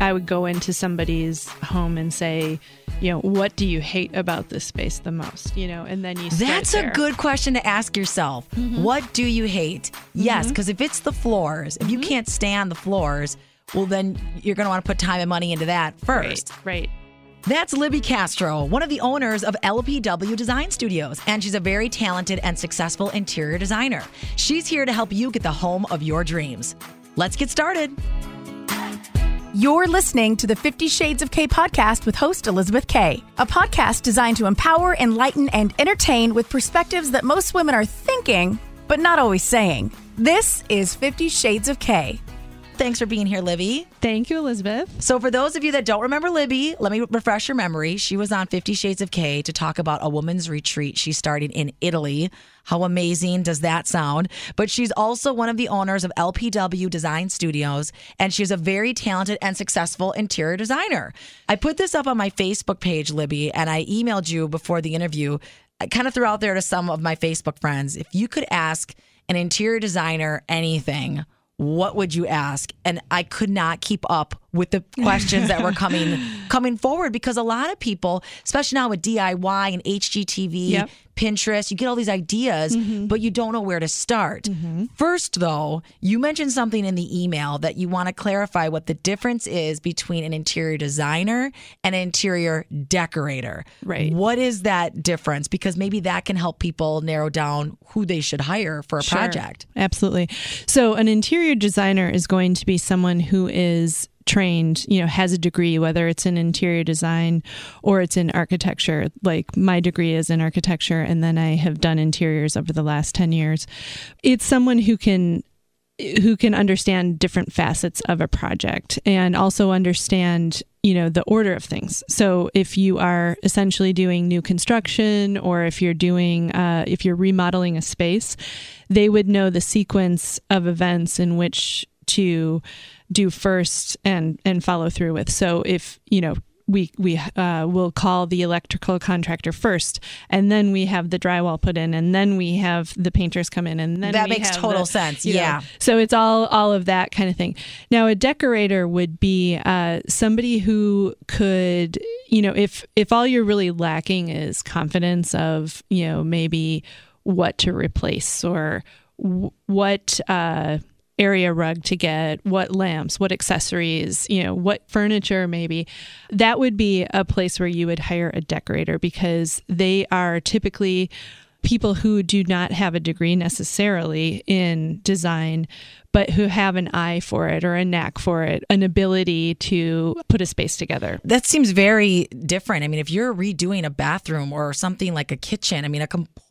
I would go into somebody's home and say, you know, what do you hate about this space the most? You know, and then you That's there. a good question to ask yourself. Mm-hmm. What do you hate? Yes, because if it's the floors, if you Mm-hmm. can't stand the floors, well, then you're going to want to put time and money into that first. Right, right. That's Libby Castro, one of the owners of LPW Design Studios, and she's a very talented and successful interior designer. She's here to help you get the home of your dreams. Let's get started. You're listening to the Fifty Shades of K podcast with host Elizabeth K, a podcast designed to empower, enlighten, and entertain with perspectives that most women are thinking, but not always saying. This is Fifty Shades of K. Thanks for being here, Libby. Thank you, Elizabeth. So, for those of you that don't remember Libby, let me refresh your memory. She was on Fifty Shades of K to talk about a woman's retreat she's starting in Italy. How amazing does that sound? But she's also one of the owners of LPW Design Studios, and she's a very talented and successful interior designer. I put this up on my Facebook page, Libby, and I emailed you before the interview. I kind of threw out there to some of my Facebook friends if you could ask an interior designer anything, what would you ask? And I could not keep up with the questions that were coming coming forward because a lot of people, especially now with DIY and HGTV, Yep. Pinterest, you get all these ideas, mm-hmm. but you don't know where to start. Mm-hmm. First, though, you mentioned something in the email that you want to clarify what the difference is between an interior designer and an interior decorator. Right. What is that difference? Because maybe that can help people narrow down who they should hire for a Sure. project. Absolutely. So, an interior designer is going to be someone who is trained, you know, has a degree, whether it's in interior design or it's in architecture. Like my degree is in architecture, and then I have done interiors over the last 10 years. It's someone who can who can understand different facets of a project and also understand you know the order of things so if you are essentially doing new construction or if you're doing uh, if you're remodeling a space they would know the sequence of events in which to do first and and follow through with so if you know we we uh, will call the electrical contractor first, and then we have the drywall put in, and then we have the painters come in, and then That makes total the- sense, you know, yeah. so it's all all of that kind of thing. Now, a decorator would be uh, somebody who could, you know, if if all you're really lacking is confidence of, you know, maybe what to replace or w- what. Uh, area rug to get what lamps what accessories you know what furniture maybe that would be a place where you would hire a decorator because they are typically people who do not have a degree necessarily in design, but who have an eye for it or a knack for it, an ability to put a space together. That seems very different. I mean, if you're redoing a bathroom or something like a kitchen, I mean, a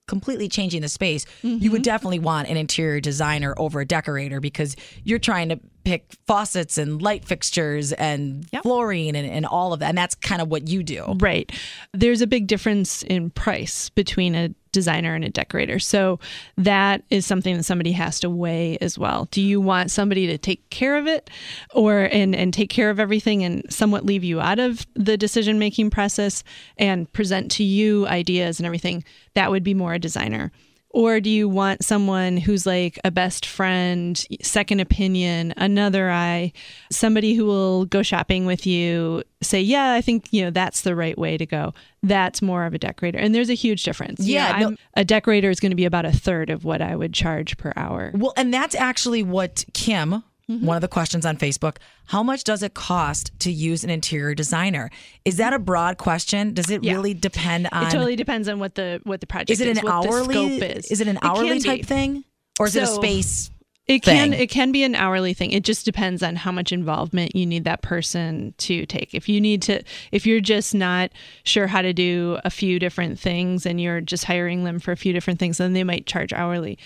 completely changing the space, you would mm-hmm. definitely want an interior designer over a decorator because you're trying to pick faucets and light fixtures and Yep. flooring and, and all of that. And that's kind of what you do. Right. There's a big difference in price between a designer and a decorator. So that is something that somebody has to weigh as well. Do you want somebody to take care of it or and and take care of everything and somewhat leave you out of the decision making process and present to you ideas and everything? That would be more a designer. Or do you want someone who's like a best friend, second opinion, another eye, somebody who will go shopping with you, say, yeah, I think, you know, that's the right way to go. That's more of a decorator. And there's a huge difference. You Yeah, know, no- a decorator is going to be about a third of what I would charge per hour. Well, and that's actually what Kim, Mm-hmm. one of the questions on Facebook, how much does it cost to use an interior designer? Is that a broad question? Does it Yeah. really depend on It totally depends on what the what the project Is is. it an what hourly The scope is. it an It can hourly be. type thing? Or is it a space It can thing. it can be an hourly thing. It just depends on how much involvement you need that person to take. If you need to if you're just not sure how to do a few different things and you're just hiring them for a few different things, then they might charge hourly.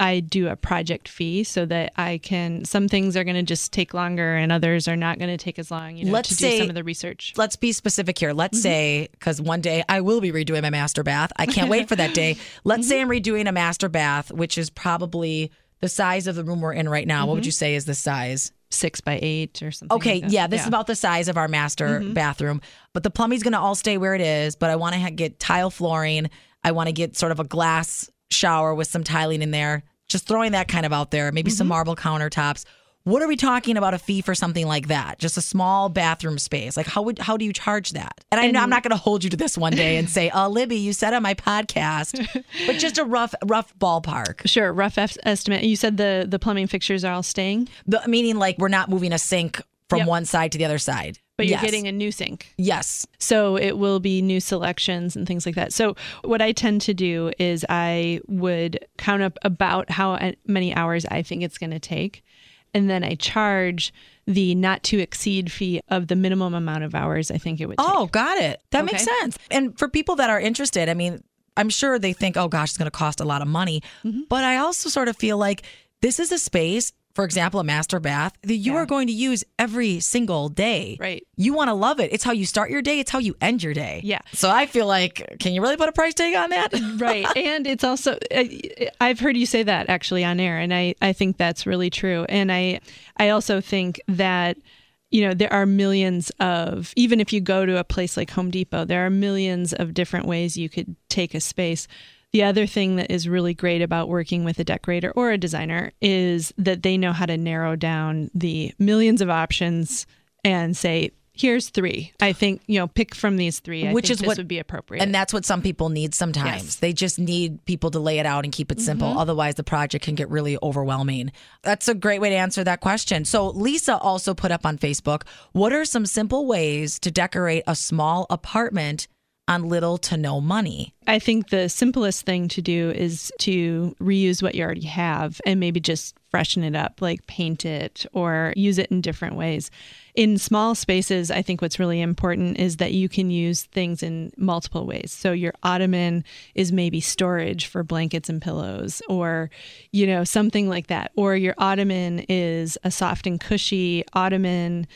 I do a project fee so that I can some things are going to just take longer and others are not going to take as long, you know, Let's to say- do some of the research. Let's be specific here. Let's mm-hmm. say, because one day I will be redoing my master bath. I can't wait for that day. Let's say mm-hmm. I'm redoing a master bath, which is probably the size of the room we're in right now. What would mm-hmm. you say is the size? Six by eight or something. Okay, like yeah, this is about the size of our master bathroom, but the plumbing's going to all stay where it is. But I want to ha- get tile flooring. I want to get sort of a glass shower with some tiling in there. Just throwing that kind of out there. Maybe some marble countertops. What are we talking about a fee for something like that? Just a small bathroom space. Like how would how do you charge that? And I know I'm not going to hold you to this one day and say, "Uh, Libby, you said on my podcast," but just a rough rough ballpark. Sure, rough es- estimate. You said the the plumbing fixtures are all staying, The, meaning like we're not moving a sink from Yep. one side to the other side. But you're Yes. getting a new sink. yes. So it will be new selections and things like that. So what I tend to do is I would count up about how many hours I think it's going to take. And then I charge the not to exceed fee of the minimum amount of hours I think it would take. Oh, got it. That makes sense. And for people that are interested, I mean, I'm sure they think, oh gosh, it's going to cost a lot of money. Mm-hmm. But I also sort of feel like this is a space, for example, a master bath that you Yeah. are going to use every single day. Right. You want to love it. It's how you start your day, it's how you end your day. Yeah. So I feel like, can you really put a price tag on that? right and it's also i've heard you say that actually on air and i i think that's really true and i i also think that you know there are millions of even if you go to a place like home depot there are millions of different ways you could take a space the other thing that is really great about working with a decorator or a designer is that they know how to narrow down the millions of options and say here's three i think you know pick from these three I Which think is this what- would be appropriate And that's what some people need sometimes. Yes. Mm-hmm. They just need people to lay it out and keep it simple. Otherwise, the project can get really overwhelming. That's a great way to answer that question. So, Lisa also put up on Facebook what are some simple ways to decorate a small apartment on little to no money? I think the simplest thing to do is to reuse what you already have and maybe just freshen it up, like paint it or use it in different ways. In small spaces, I think what's really important is that you can use things in multiple ways. So your ottoman is maybe storage for blankets and pillows or you know something like that or your ottoman is a soft and cushy ottoman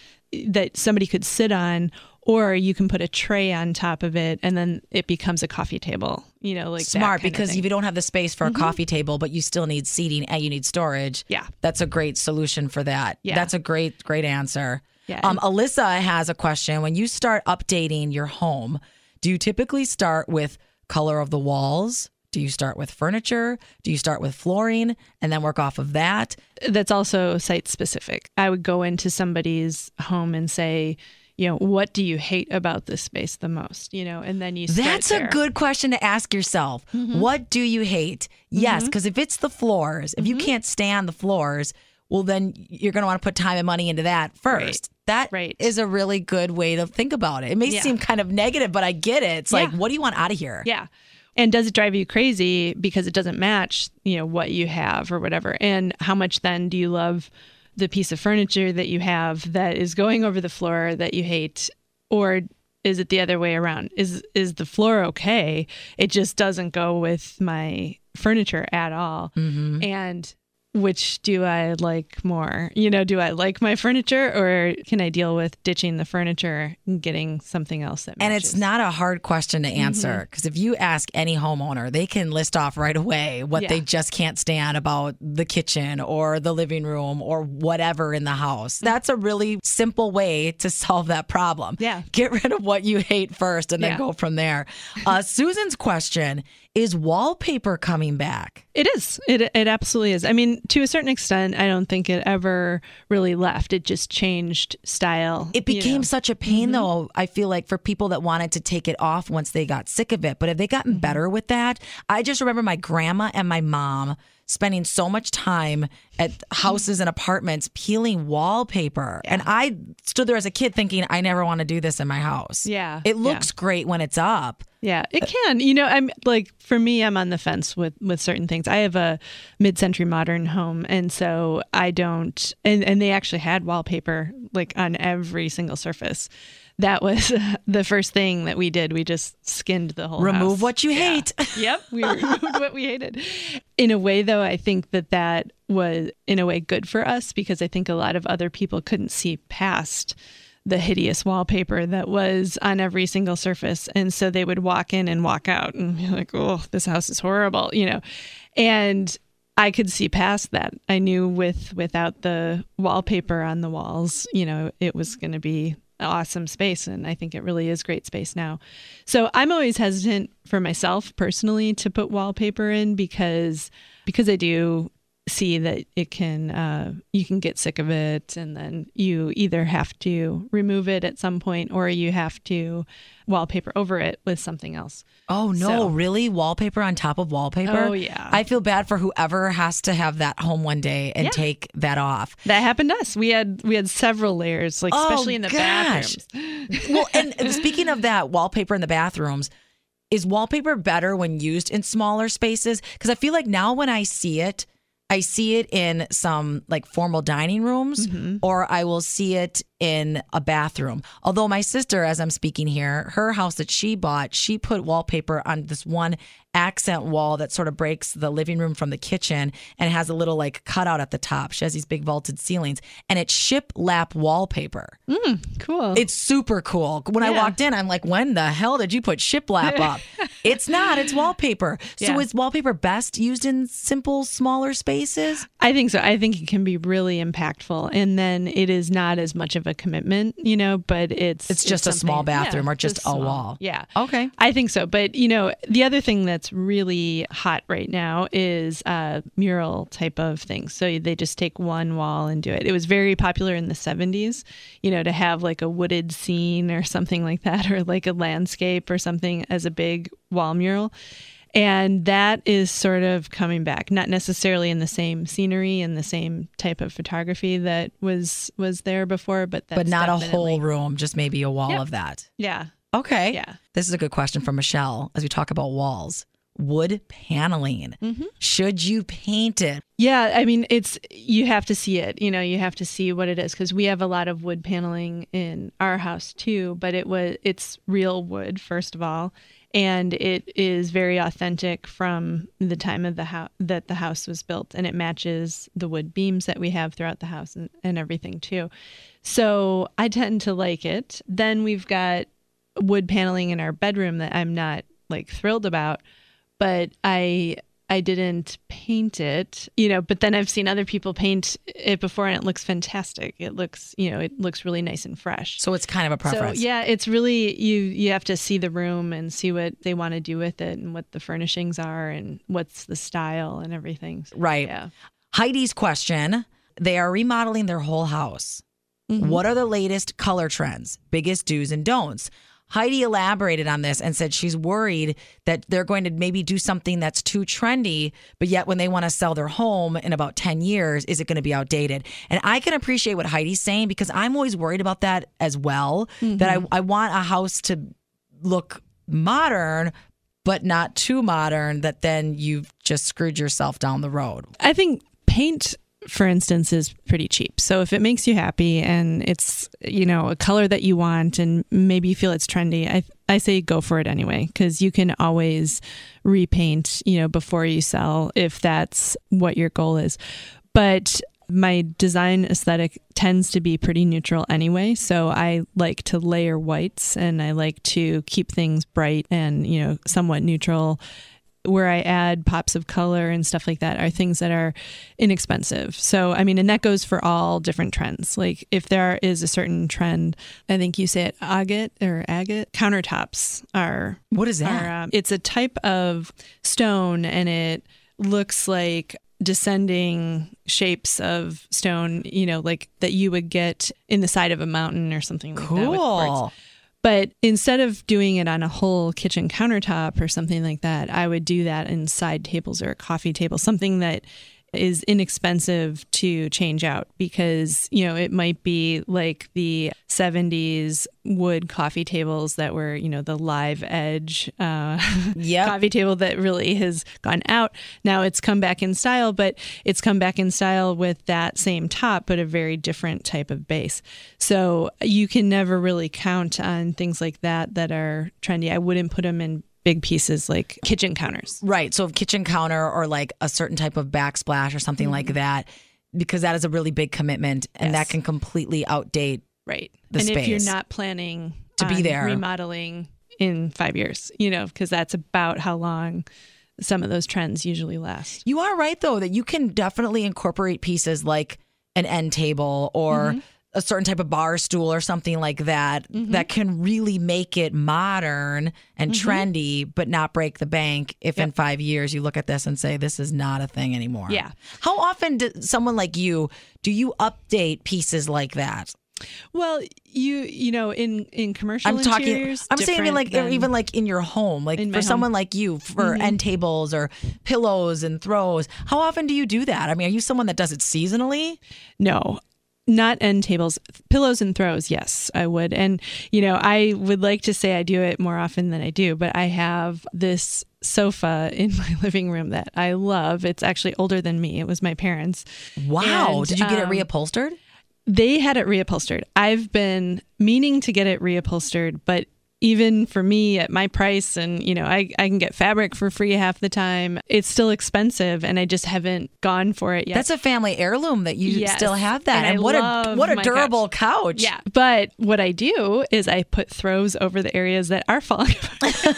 that somebody could sit on or you can put a tray on top of it and then it becomes a coffee table you know like that Smart because if you don't have the space for a coffee table, but you still need seating and you need storage. Yeah. That's a great solution for that. Yeah. That's a great, great answer. Yeah. Um, Alyssa has a question. When you start updating your home, do you typically start with color of the walls? Do you start with furniture? Do you start with flooring and then work off of that? that's also site specific i would go into somebody's home and say you know what do you hate about this space the most you know and then you That's. Mm-hmm. a good question to ask yourself. What do you hate? Yes, because if it's the floors, if you Mm-hmm. can't stand the floors, well, then you're going to want to put time and money into that first. That is Right. a really good way to think about it. It may Yeah. seem kind of negative, but I get it. It's like, what do you want out of here? Yeah. And does it drive you crazy because it doesn't match, you know, what you have or whatever? And how much then do you love the piece of furniture that you have that is going over the floor that you hate or is it the other way around? Is is the floor okay? It just doesn't go with my furniture at all. Mm-hmm. And which do I like more? You know, do I like my furniture or can I deal with ditching the furniture and getting something else that And it's not a hard question to answer Mm-hmm. because if you ask any homeowner, they can list off right away what Yeah. they just can't stand about the kitchen or the living room or whatever in the house. That's a really simple way to solve that problem. Mm-hmm. Yeah. Get rid of what you hate first and then Yeah. go from there. Uh, Susan's question is wallpaper coming back? It is. It it absolutely is. I mean, to a certain extent, I don't think it ever really left. It just changed style. It you became know. such a pain, though. I feel like for people that wanted to take it off once they got sick of it. But have they gotten Mm-hmm. better with that? I just remember my grandma and my mom spending so much time at houses and apartments peeling wallpaper. And I stood there as a kid thinking, I never want to do this in my house. Yeah, It yeah. looks great when it's up. Yeah, it can. You know, I'm like for me, I'm on the fence with with certain things. I have a mid-century modern home, and so I don't. And and they actually had wallpaper like on every single surface. That was the first thing that we did. We just skinned the whole. Remove house. what you Yeah. hate. Yep, we removed what we hated. In a way, though, I think that that was in a way good for us because I think a lot of other people couldn't see past the hideous wallpaper that was on every single surface. And so they would walk in and walk out and be like, oh, this house is horrible, you know. And I could see past that. I knew with without the wallpaper on the walls, you know, it was going to be awesome space and I think it really is great space now. So I'm always hesitant for myself personally to put wallpaper in because because I do see that it can uh, you can get sick of it and then you either have to remove it at some point or you have to wallpaper over it with something else Oh no, So- really? Wallpaper on top of wallpaper? Oh, yeah. I feel bad for whoever has to have that home one day and Yeah. take that off. that happened to us we had we had several layers like Oh, especially in the gosh. bathrooms well, and and speaking of that wallpaper in the bathrooms, is wallpaper better when used in smaller spaces? Because I feel like now when I see it, I see it in some like formal dining rooms, Mm-hmm. or I will see it in a bathroom. Although my sister, as I'm speaking here, her house that she bought, she put wallpaper on this one accent wall that sort of breaks the living room from the kitchen and has a little like cutout at the top. She has these big vaulted ceilings, and it's shiplap wallpaper. cool It's super cool. When I walked in, I'm like, when the hell did you put shiplap up? it's not, it's wallpaper. So Yeah. is wallpaper best used in simple, smaller spaces? I think so. I think it can be really impactful, and then it is not as much of a commitment, you know. But it's It's just a small bathroom yeah, or just a small. wall. Yeah. Okay. I think so. But you know, the other thing that's really hot right now is uh, mural type of things. So they just take one wall and do it. It was very popular in the '70s, you know, to have like a wooded scene or something like that, or like a landscape or something as a big wall mural. And that is sort of coming back, not necessarily in the same scenery and the same type of photography that was was there before, but that's but not a whole room, just maybe a wall Yep. of that. Yeah, Okay. Yeah. This is a good question from Michelle as we talk about walls. Wood paneling. Mm-hmm. Should you paint it? Yeah, I mean, it's you have to see it. You know, you have to see what it is because we have a lot of wood paneling in our house too. But it was it's real wood first of all, and it is very authentic from the time of the house that the house was built, and it matches the wood beams that we have throughout the house and, and everything too. So I tend to like it. Then we've got wood paneling in our bedroom that I'm not like thrilled about, but I I didn't paint it, you know, but then I've seen other people paint it before and it looks fantastic. It looks, you know, it looks really nice and fresh. So it's kind of a preference. So yeah, it's really you you have to see the room and see what they want to do with it and what the furnishings are and what's the style and everything. Right. Yeah. Heidi's question they are remodeling their whole house. Mm-hmm. What are the latest color trends, biggest do's and don'ts? Heidi elaborated on this and said she's worried that they're going to maybe do something that's too trendy, but yet when they want to sell their home in about 10 years, is it going to be outdated? And I can appreciate what Heidi's saying because I'm always worried about that as well. That I, mm-hmm. I want a house to look modern, but not too modern, that then you've just screwed yourself down the road. I think paint, for instance, is pretty cheap. So if it makes you happy and it's you know a color that you want and maybe you feel it's trendy, I I say go for it anyway because you can always repaint you know before you sell if that's what your goal is. But my design aesthetic tends to be pretty neutral anyway. So I like to layer whites and I like to keep things bright and, you know, somewhat neutral. Where I add pops of color and stuff like that are things that are inexpensive. So, I mean, and that goes for all different trends. Like, if there is a certain trend, I think you say it agate or agate, countertops are What is that? are, um, it's a type of stone and it looks like descending shapes of stone, you know, like that you would get in the side of a mountain or something like that. Cool. But instead of doing it on a whole kitchen countertop or something like that, I would do that in side tables or a coffee table, something that is inexpensive to change out because, you know, it might be like the 70s wood coffee tables that were, you know, the live edge uh, Yep. coffee table that really has gone out. Now it's come back in style, but it's come back in style with that same top, but a very different type of base. So you can never really count on things like that that are trendy. I wouldn't put them in big pieces like kitchen counters. Right. So, kitchen counter or like a certain type of backsplash or something like mm-hmm. that, because that is a really big commitment and Yes. that can completely outdate. Right. The and if you're not planning To be there. remodeling in five years, you know, because that's about how long some of those trends usually last. You are right, though, that you can definitely incorporate pieces like an end table or mm-hmm. A certain type of bar stool or something like that that can really make it modern and trendy, but not break the bank if in five years you look at this and say, this is not a thing anymore. Yeah. How often does someone like you do you update pieces like that? Well, you you know in in commercial I'm talking. I'm saying like or than- even like in your home, like for someone home. like you, for Mm-hmm. end tables or pillows and throws. How often do you do that? I mean, are you someone that does it seasonally? no. Not end tables, pillows and throws. Yes, I would. And, you know, I would like to say I do it more often than I do, but I have this sofa in my living room that I love. It's actually older than me. It was my parents. Wow! And, Did you get it um, reupholstered? They had it reupholstered. I've been meaning to get it reupholstered, but even for me at my price and you know I, I can get fabric for free half the time it's still expensive and i just haven't gone for it yet That's a family heirloom that you Yes. still have that. And I what a what a durable couch. yeah but what i do is i put throws over the areas that are falling apart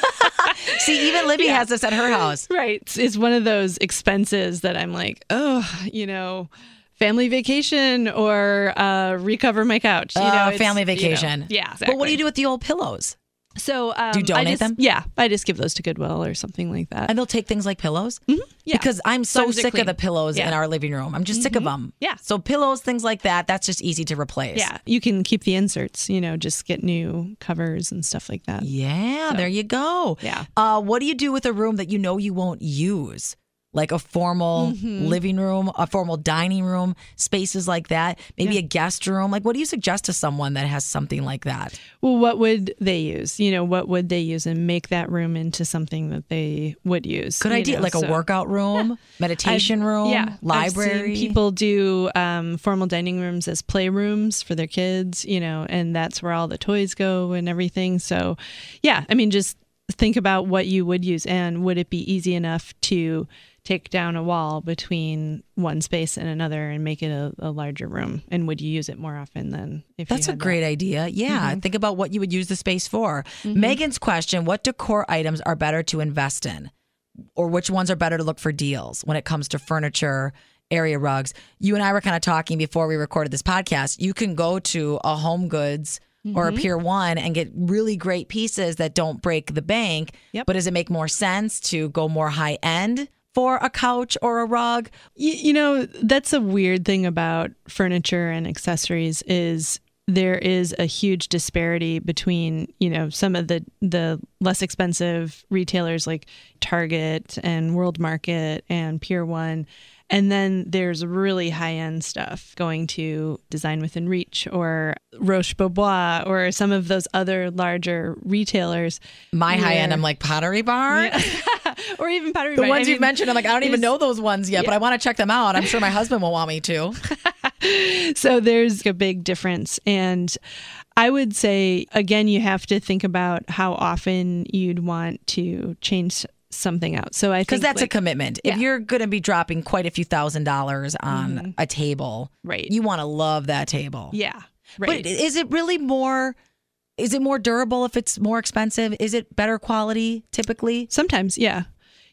See, even Libby has this at her house. right it's, it's one of those expenses that i'm like oh you know family vacation or uh, recover my couch you know Uh, family you know, vacation. yeah But what do you do with the old pillows? So um, Do you donate I just, them? Yeah, I just give those to Goodwill or something like that. And they'll take things like pillows. yeah. Because I'm so they're sick of the pillows in our living room. I'm just sick of them. Yeah. So pillows, things like that, that's just easy to replace. yeah, you can keep the inserts. You know, just get new covers and stuff like that. Yeah, there you go. Yeah. Uh, what do you do with a room that you know you won't use? Like a formal Mm-hmm. living room, a formal dining room, spaces like that, maybe a guest room. Like, what do you suggest to someone that has something like that? Well, what would they use? You know, what would they use and make that room into something that they would use? Good idea. know, like a workout room, meditation I've- room, yeah, library. people do um, formal dining rooms as playrooms for their kids, you know, and that's where all the toys go and everything. So, yeah, I mean, just think about what you would use and would it be easy enough to take down a wall between one space and another and make it a, a larger room? And would you use it more often than if That's you a had that? great idea. Yeah. Mm-hmm. Think about what you would use the space for. Megan's question What decor items are better to invest in? Or which ones are better to look for deals when it comes to furniture, area rugs? You and I were kind of talking before we recorded this podcast. You can go to a Home Goods or Mm-hmm. a Pier One and get really great pieces that don't break the bank. Yep. But does it make more sense to go more high end for a couch or a rug? Y- you know that's a weird thing about furniture and accessories is there is a huge disparity between you know some of the the less expensive retailers like Target and World Market and Pier 1 and then there's really high end stuff going to Design Within Reach or Roche Bobois or some of those other larger retailers My high end, I'm like Pottery Barn. or even Pottery The Barn. I ones you've mentioned, I'm like, I don't even know those ones yet, but I want to check them out. I'm sure my husband will want me to. So there's a big difference. And I would say, again, you have to think about how often you'd want to change something out. So I Because think that's a commitment. If Yeah. Mm-hmm. you're going to be dropping quite a few thousand dollars on a table, Right. you want to love that table. Yeah. Right. But is it really more? Is it more durable if it's more expensive? Is it better quality typically? Sometimes, yeah.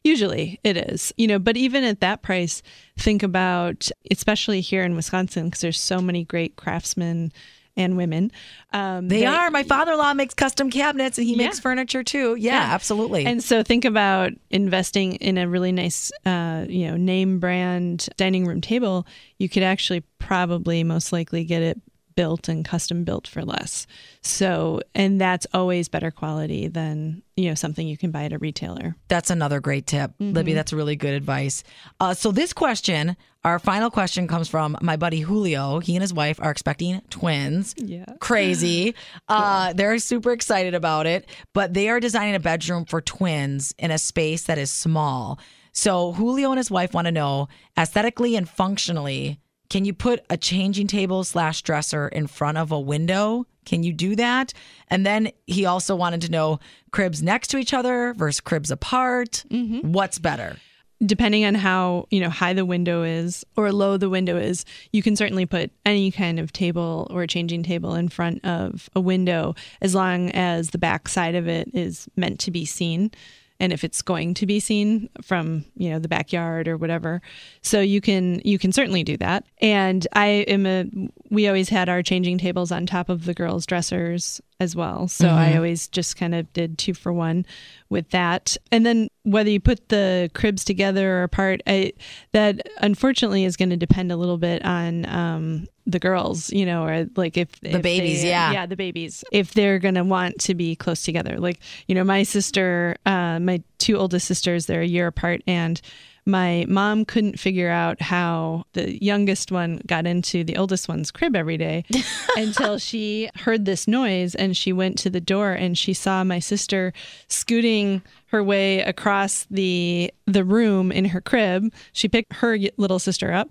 Usually it is, you know, but even at that price, think about, especially here in Wisconsin, because there's so many great craftsmen and women. Um, They that- are. My father-in-law makes custom cabinets and he Yeah. makes furniture too. Yeah, Yeah. absolutely. And so think about investing in a really nice, uh, you know, name brand dining room table. You could actually probably most likely get it built and custom built for less. So, and that's always better quality than, you know, something you can buy at a retailer. That's another great tip. Libby, that's really good advice. Uh, so, this question, our final question comes from my buddy Julio. He and his wife are expecting twins. Yeah. Crazy. Uh, they're super excited about it, but they are designing a bedroom for twins in a space that is small. So, Julio and his wife want to know aesthetically and functionally, can you put a changing table slash dresser in front of a window? Can you do that? And then he also wanted to know cribs next to each other versus cribs apart. Mm-hmm. What's better? depending on how you know high the window is or low the window is you can certainly put any kind of table or changing table in front of a window as long as the back side of it is meant to be seen and if it's going to be seen from you know the backyard or whatever. So you can you can certainly do that. And i am a we always had our changing tables on top of the girls dressers as well. So i always just kind of did two for one with that. And then whether you put the cribs together or apart I, that unfortunately is going to depend a little bit on um, the girls you know or like if the babies, yeah. yeah the babies. If they're going to want to be close together. Like you know my sister uh, my two oldest sisters they're a year apart and my mom couldn't figure out how the youngest one got into the oldest one's crib every day until she heard this noise and she went to the door and she saw my sister scooting her way across the the room in her crib. She picked her little sister up,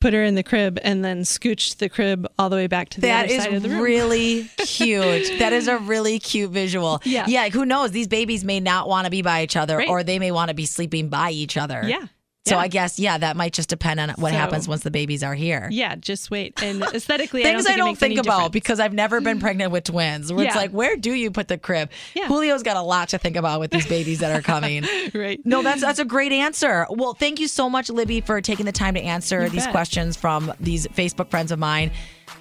put her in the crib, and then scooched the crib all the way back to the That other side of the room. That is really cute. that is a really cute visual. Yeah. Yeah. Who knows? These babies may not want to be by each other Right. or they may want to be sleeping by each other. yeah. So Yeah. I guess, yeah, that might just depend on what So- happens once the babies are here. Yeah, just wait. And aesthetically, Things I I don't think, don't, think about difference. because I've never been mm. pregnant with twins. Where It's like, where do you put the crib? Yeah. Julio's got a lot to think about with these babies that are coming. right. No, that's that's a great answer. Well, thank you so much, Libby, for taking the time to answer You these bet. questions from these Facebook friends of mine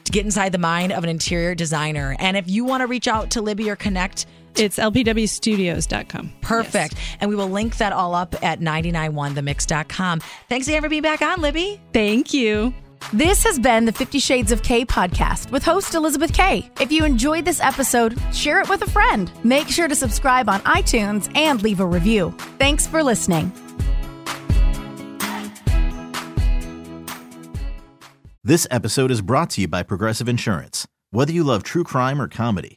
to get inside the mind of an interior designer. And if you want to reach out to Libby or connect, It's lpwstudios.com. perfect. And we will link that all up at 991themix.com. Thanks again for being back on, Libby. Thank you. This has been the Fifty Shades of K podcast with host Elizabeth K. If you enjoyed this episode, share it with a friend. Make sure to subscribe on iTunes and leave a review. Thanks for listening. This episode is brought to you by Progressive Insurance. Whether you love true crime or comedy,